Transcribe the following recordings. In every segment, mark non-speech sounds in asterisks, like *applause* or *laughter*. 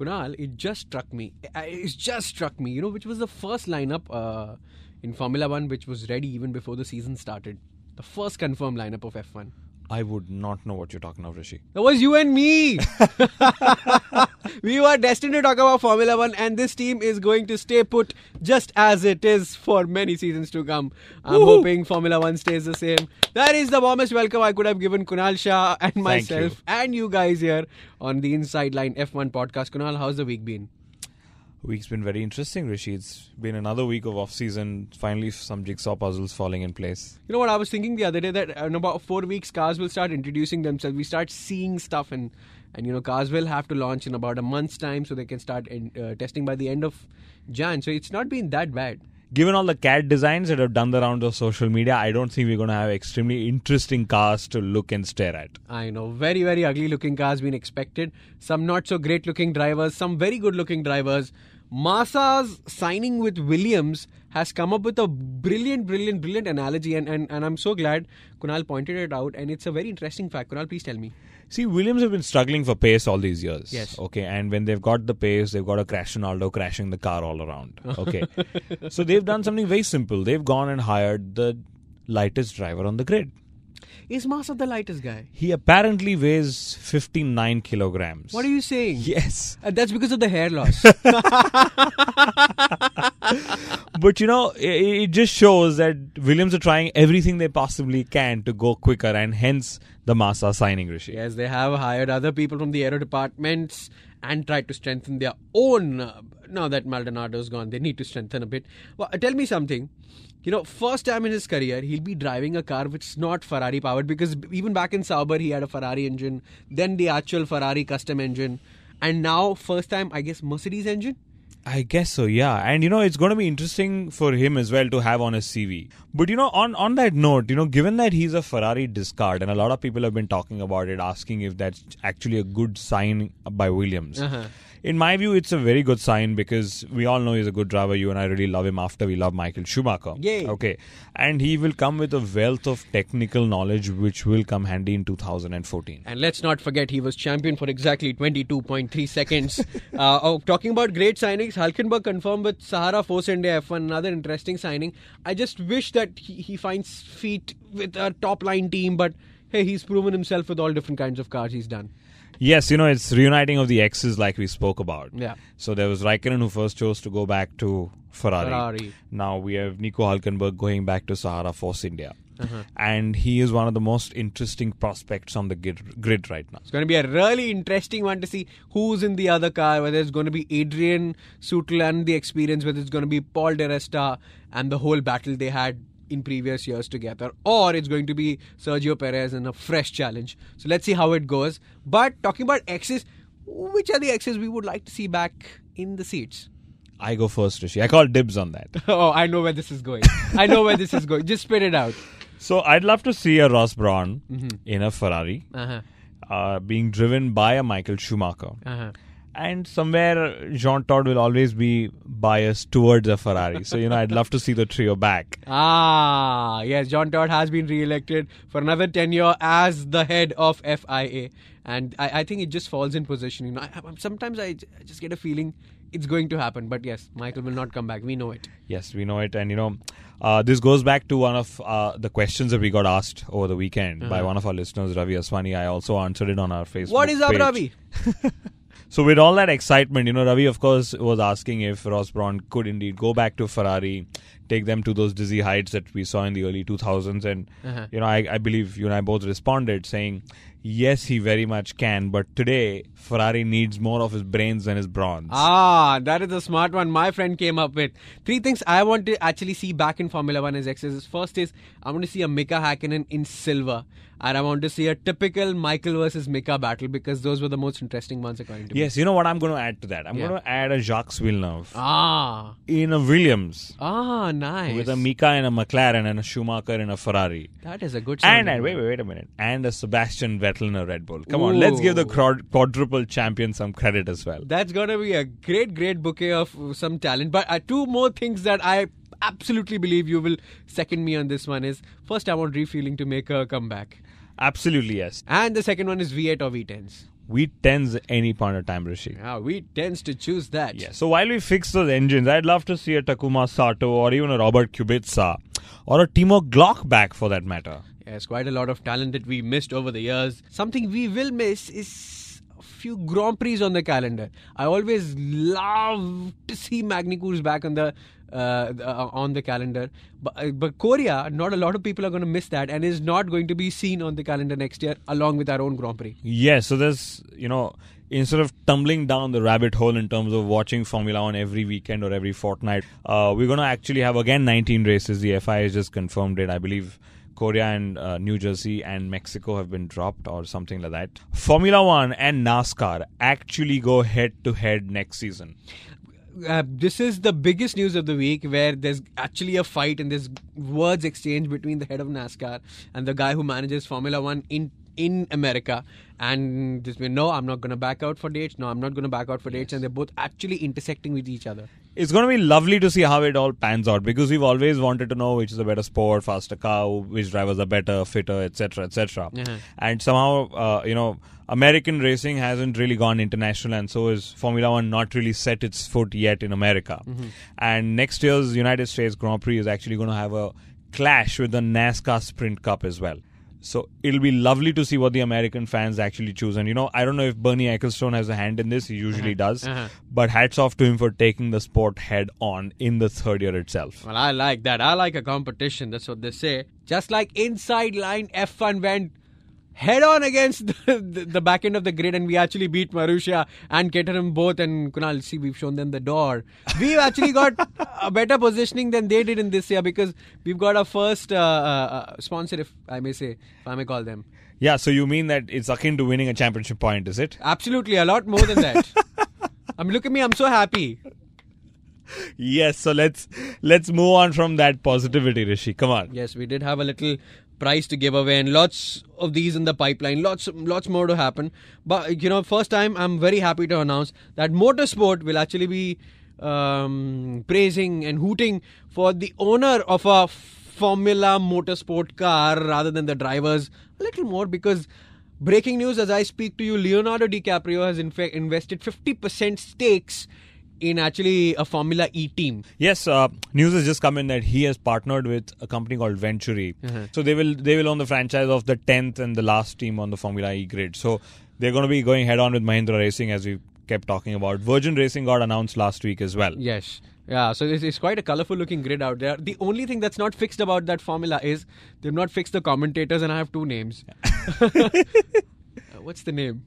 Kunal, it just struck me. It just struck me, you know, which was the first lineup uh, in Formula One which was ready even before the season started. The first confirmed lineup of F1. I would not know what you're talking about, Rishi. That was you and me. *laughs* we were destined to talk about Formula One, and this team is going to stay put just as it is for many seasons to come. I'm hoping Formula One stays the same. That is the warmest welcome I could have given Kunal Shah and myself you. and you guys here on the Inside Line F1 podcast. Kunal, how's the week been? Week's been very interesting, Rishi. It's been another week of off season. Finally, some jigsaw puzzles falling in place. You know what I was thinking the other day that in about four weeks cars will start introducing themselves. We start seeing stuff and and you know cars will have to launch in about a month's time so they can start in, uh, testing by the end of Jan. So it's not been that bad. Given all the CAD designs that have done the rounds of social media, I don't think we're going to have extremely interesting cars to look and stare at. I know very very ugly looking cars been expected. Some not so great looking drivers. Some very good looking drivers. Massa's signing with Williams has come up with a brilliant, brilliant, brilliant analogy, and, and, and I'm so glad Kunal pointed it out. And it's a very interesting fact. Kunal, please tell me. See, Williams have been struggling for pace all these years. Yes. Okay, and when they've got the pace, they've got a Cristiano Ronaldo crashing the car all around. Okay. *laughs* so they've done something very simple. They've gone and hired the lightest driver on the grid. Is Massa the lightest guy? He apparently weighs 59 kilograms. What are you saying? Yes. Uh, that's because of the hair loss. *laughs* But you know, it, it just shows that Williams are trying everything they possibly can to go quicker, and hence the Massa signing, Rishi. yes, they have hired other people from the aero departments and try to strengthen their own. Uh, now that Maldonado's gone, they need to strengthen a bit. Well, uh, tell me something. You know, first time in his career, he'll be driving a car which is not Ferrari powered because even back in Sauber, he had a Ferrari engine, then the actual Ferrari custom engine, and now, first time, I guess, Mercedes engine. I guess so, yeah. And you know, it's going to be interesting for him as well to have on his CV. But you know, on on that note, you know, given that he's a Ferrari discard, and a lot of people have been talking about it, asking if that's actually a good sign by Williams. Uh-huh. In my view, it's a very good sign because we all know he's a good driver. You and I really love him after we love Michael Schumacher. Yay. Okay. And he will come with a wealth of technical knowledge which will come handy in 2014. And let's not forget, he was champion for exactly 22.3 seconds. *laughs* uh, oh, talking about great signings, Hulkenberg confirmed with Sahara Force India F1, another interesting signing. I just wish that he, he finds feet with a top line team, but hey, he's proven himself with all different kinds of cars he's done. Yes, you know, it's reuniting of the exes like we spoke about. Yeah. So there was Raikkonen who first chose to go back to Ferrari. Ferrari. Now we have Nico Hulkenberg going back to Sahara Force India. Uh-huh. And he is one of the most interesting prospects on the grid, grid right now. It's going to be a really interesting one to see who's in the other car, whether it's going to be Adrian Sutil and the experience, whether it's going to be Paul di Resta and the whole battle they had in previous years together, or it's going to be Sergio Perez in a fresh challenge. So let's see how it goes. But talking about X's, which are the X's we would like to see back in the seats? I go first, Rishi. I call dibs on that. *laughs* Oh, I know where this is going. I know where this is going. Just spit it out. So I'd love to see a Ross Brawn Mm-hmm. in a Ferrari Uh-huh. uh, being driven by a Michael Schumacher. Uh-huh. And somewhere Jean Todt will always be biased towards a Ferrari. so, you know, I'd love to see the trio back. *laughs* Ah, yes, Jean Todt has been re-elected for another tenure as the head of FIA, and I, I think it just falls in position. You know, I, I- sometimes I, j- I just get a feeling it's going to happen, but yes, Michael will not come back. We know it. Yes, we know it. And, you know, uh, this goes back to one of uh, the questions that we got asked over the weekend by one of our listeners, Ravi Aswani. I also answered it on our Facebook What is up, page. Ravi? *laughs* So with all that excitement, you know, Ravi, of course, was asking if Ross Brawn could indeed go back to Ferrari, take them to those dizzy heights that we saw in the early 2000s. And Uh-huh. you know, I, I believe you and I both responded saying, yes, he very much can, but today Ferrari needs more of his brains than his bronze. Ah, that is a smart one my friend came up with. Three things I want to actually see back in Formula One as X's. First is I want to see a Mika Hakkinen in silver. And I want to see a typical Michael versus Mika battle because those were the most interesting ones according to me. Yes, you know what I'm going to add to that? I'm Yeah. going to add a Jacques Villeneuve Ah. in a Williams Ah, nice. with a Mika and a McLaren and a Schumacher and a Ferrari. That is a good And, and wait, wait, wait a minute. And a Sebastian Vettel in a Red Bull. Come on, let's give the Ooh. quadruple champion some credit as well. That's gonna be a great, great bouquet of some talent. But uh, two more things that I absolutely believe you will second me on this one is first I want refueling to make a comeback, Absolutely, yes. and the second one is V8 or V10s. We tens any point of time, Rishi. Yeah, we tends to choose that. Yeah. So while we fix those engines, I'd love to see a Takuma Sato or even a Robert Kubica or a Timo Glock back for that matter. Yes, quite a lot of talent that we missed over the years. Something we will miss is a few Grand Prix on the calendar. I always love to see Magny Cours back on the uh, uh, on the calendar, but uh, but Korea, not a lot of people are going to miss that, and is not going to be seen on the calendar next year along with our own Grand Prix. Yes, so there's, you know, instead of tumbling down the rabbit hole in terms of watching Formula One every weekend or every fortnight, uh, we're going to actually have again 19 races. The FIA has just confirmed it. I believe Korea and uh, New Jersey and Mexico have been dropped or something like that. Formula One and NASCAR actually go head to head next season. Uh, this is the biggest news of the week where there's actually a fight and there's words exchange between the head of NASCAR and the guy who manages Formula One in in America. And this way, no, I'm not going to back out for dates. No, I'm not going to back out for dates. And they're both actually intersecting with each other. It's going to be lovely to see how it all pans out because we've always wanted to know which is a better sport, faster car, which drivers are better, fitter, etc., etc. Uh-huh. And somehow, uh, you know, American racing hasn't really gone international, and so is Formula One not really set its foot yet in America. And next year's United States Grand Prix is actually going to have a clash with the NASCAR Sprint Cup as well. So it'll be lovely to see what the American fans actually choose. And you know, I don't know if Bernie Ecclestone has a hand in this. He usually does. Uh-huh. But hats off to him for taking the sport head on in the third year itself. Well, I like that. I like a competition. That's what they say. Just like Inside Line F1 went head on against *laughs* the, the, the back end of the grid and we actually beat Marussia and Caterham both and Kunal, see, we've shown them the door. We've actually got a better positioning than they did in this year because we've got our first uh, uh, uh, sponsor, if I may say, if I may call them. Yeah, so you mean that it's akin to winning a championship point, is it? Absolutely, a lot more than that. *laughs* I mean, look at me, I'm so happy. Yes, so let's let's move on from that positivity, Rishi. Come on. Yes, we did have a little prize to give away, and lots of these in the pipeline. Lots, lots more to happen. But you know, first time I'm very happy to announce that Motorsport will actually be um, praising and hooting for the owner of a Formula Motorsport car rather than the drivers a little more because. Breaking news as I speak to you, Leonardo DiCaprio has in fact invested 50% stakes in actually a Formula E team. Yes, uh, news has just come in that he has partnered with a company called Venturi. So they will they will own the franchise of the tenth and the last team on the Formula E grid. So they're going to be going head on with Mahindra Racing as we kept talking about. Virgin Racing got announced last week as well. Yes. Yeah, so it's, it's quite a colorful looking grid out there. The only thing that's not fixed about that formula is they've not fixed the commentators, and I have two names. *laughs* Uh, What's the name?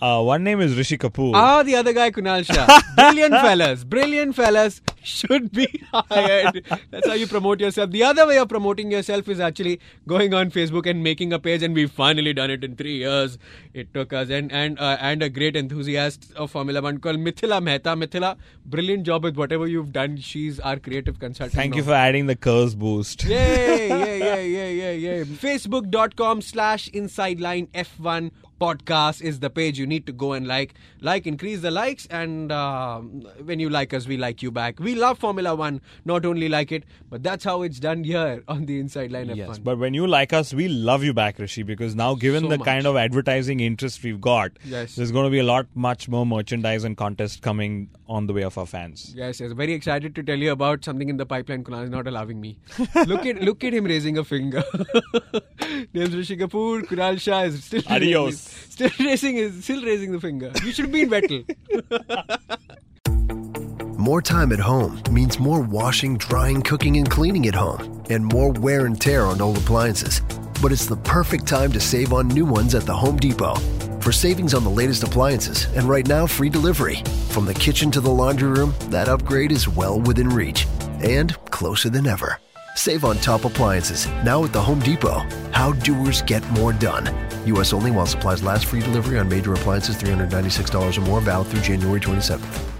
Uh, one name is Rishi Kapoor. Ah, the other guy, Kunal Shah. Brilliant *laughs* fellas. Brilliant fellas should be hired. That's how you promote yourself. The other way of promoting yourself is actually going on Facebook and making a page, and we've finally done it in three years. It took us, and and uh, and a great enthusiast of Formula One called Mithila Mehta. Mithila, brilliant job with whatever you've done. She's our creative consultant. Thank you for adding the curse boost. Yay, yay, *laughs* yay, yay, yay, yay. Facebook.com slash Insideline F1 podcast is the page you need to go and like. Like, increase the likes, and uh, when you like us, we like you back. We love Formula One, not only like it, but that's how it's done here *laughs* on the Inside Line F1. Yes, but when you like us, we love you back, Rishi, because now, given So the much. kind of advertising interest we've got, Yes. there's going to be a lot, much more merchandise and contest coming on the way of our fans. Yes, yes. Very excited to tell you about something in the pipeline. Kunal is not allowing me. *laughs* look at look at him raising a finger. *laughs* Name's Rishi Kapoor. Kunal Shah is still Adios. Still *laughs* raising is still raising the finger. You should be in Vettel. *laughs* More time at home means more washing, drying, cooking, and cleaning at home, and more wear and tear on old appliances. But it's the perfect time to save on new ones at the Home Depot. For savings on the latest appliances, and right now, free delivery. From the kitchen to the laundry room, that upgrade is well within reach and closer than ever. Save on top appliances now at the Home Depot. How doers get more done. U.S. only while supplies last. Free delivery on major appliances $396 or more, valid through January 27th.